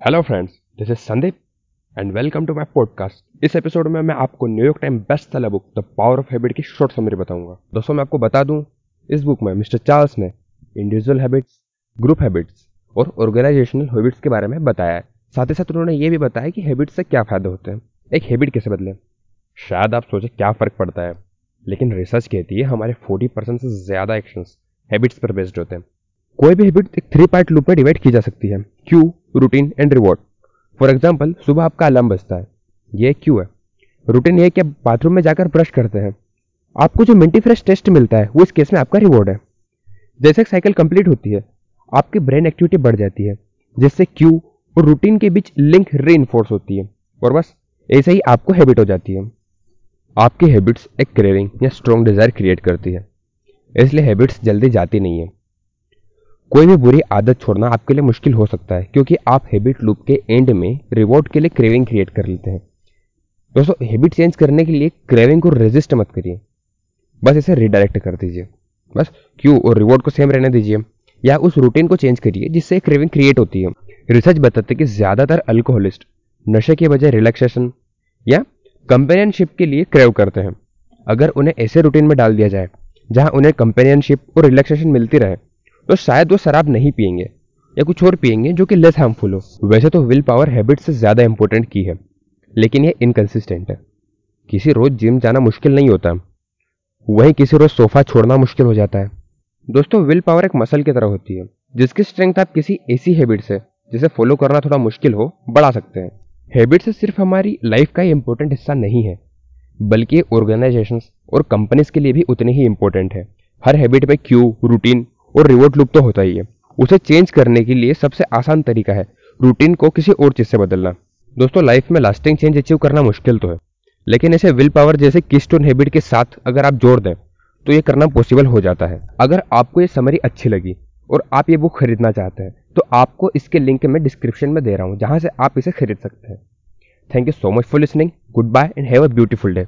Hello friends this is Sandeep and welcome to my podcast इस episode में मैं आपको New York time best seller book the power of habit की short summary बताऊँगा। दोस्तों, मैं आपको बता दूँ, इस बुक में मिस्टर चार्ल्स ने इंडिविजुअल हैबिट्स ग्रुप हैबिट्स और ऑर्गेनाइजेशनल हैबिट्स के बारे में बताया है। साथ ही साथ उन्होंने ये भी बताया कि हैबिट्स से क्या फ़ायदे होते हैं। एक हैबिट कैसे बदले? शायद आप सोचे क्या फ़र्क पड़ता है, लेकिन रिसर्च कहती है हमारे फोर्टी परसेंट से ज़्यादा एक्शंस हैबिट्स पर बेस्ड होते हैं। कोई भी हैबिट एक थ्री पार्ट लूप में डिवाइड की जा सकती है। Cue routine and reward for example सुबह आपका अलार्म बजता है। ये क्यू है। रूटीन ये कि आप बाथरूम में जाकर ब्रश करते हैं। आपको जो मिंटी फ्रेश टेस्ट मिलता है, वो इस केस में आपका रिवॉर्ड है। जैसे साइकिल कंप्लीट होती है, आपकी ब्रेन एक्टिविटी बढ़ जाती है, जिससे क्यू और रूटीन के बीच लिंक री होती है। और बस, ऐसे ही आपको हैबिट हो जाती है। आपकी हैबिट्स एक क्रेविंग या स्ट्रॉन्ग डिज़ायर क्रिएट करती है। इसलिए हैबिट्स जल्दी जाती नहीं है। कोई भी बुरी आदत छोड़ना आपके लिए मुश्किल हो सकता है, क्योंकि आप हैबिट लूप के एंड में रिवॉर्ड के लिए क्रेविंग क्रिएट कर लेते हैं। दोस्तों हैबिट चेंज करने के लिए क्रेविंग को रेजिस्ट मत करिए। बस इसे रिडायरेक्ट कर दीजिए। बस क्यों? और रिवॉर्ड को सेम रहने दीजिए। या उस रूटीन को चेंज करिए जिससे क्रेविंग क्रिएट होती है। रिसर्च बताते कि ज़्यादातर अल्कोहलिस्ट नशे के बजाय रिलैक्सेशन या कंपेनियनशिप के लिए क्रेव करते हैं। अगर उन्हें ऐसे रूटीन में डाल दिया जाए, जहाँ उन्हें कंपेनियनशिप और रिलैक्सेशन मिलती रहे तो शायद वो शराब नहीं पियेंगे, या कुछ और पियेंगे जो कि लेस हार्मफुल हो। वैसे तो विल पावर हैबिट से ज़्यादा इंपॉर्टेंट की है, लेकिन ये इनकंसिस्टेंट है। किसी रोज जिम जाना मुश्किल नहीं होता, वहीं किसी रोज सोफा छोड़ना मुश्किल हो जाता है। दोस्तों विल पावर एक मसल की तरह होती है, जिसकी स्ट्रेंथ आप किसी ऐसी हैबिट से, जिसे फॉलो करना थोड़ा मुश्किल हो, बढ़ा सकते हैं। हैबिट से सिर्फ़ हमारी लाइफ का ही इंपॉर्टेंट हिस्सा नहीं है, बल्कि ऑर्गेनाइजेशन और कंपनीज़ के लिए भी उतनी ही इंपॉर्टेंट है। हर हैबिट में क्यू रूटीन और रिवॉर्ड लुक तो होता ही है। उसे चेंज करने के लिए सबसे आसान तरीका है रूटीन को किसी और चीज़ से बदलना। दोस्तों लाइफ में लास्टिंग चेंज अचीव करना मुश्किल तो है, लेकिन इसे विल पावर जैसे किस्टोन हैबिट के साथ अगर आप जोड़ दें तो ये करना पॉसिबल हो जाता है। अगर आपको ये समरी अच्छी लगी और आप ये बुक खरीदना चाहते हैं तो आपको इसके लिंक मैं डिस्क्रिप्शन में दे रहा हूँ, जहाँ से आप इसे खरीद सकते हैं। Thank you so much for listening goodbye and have a beautiful day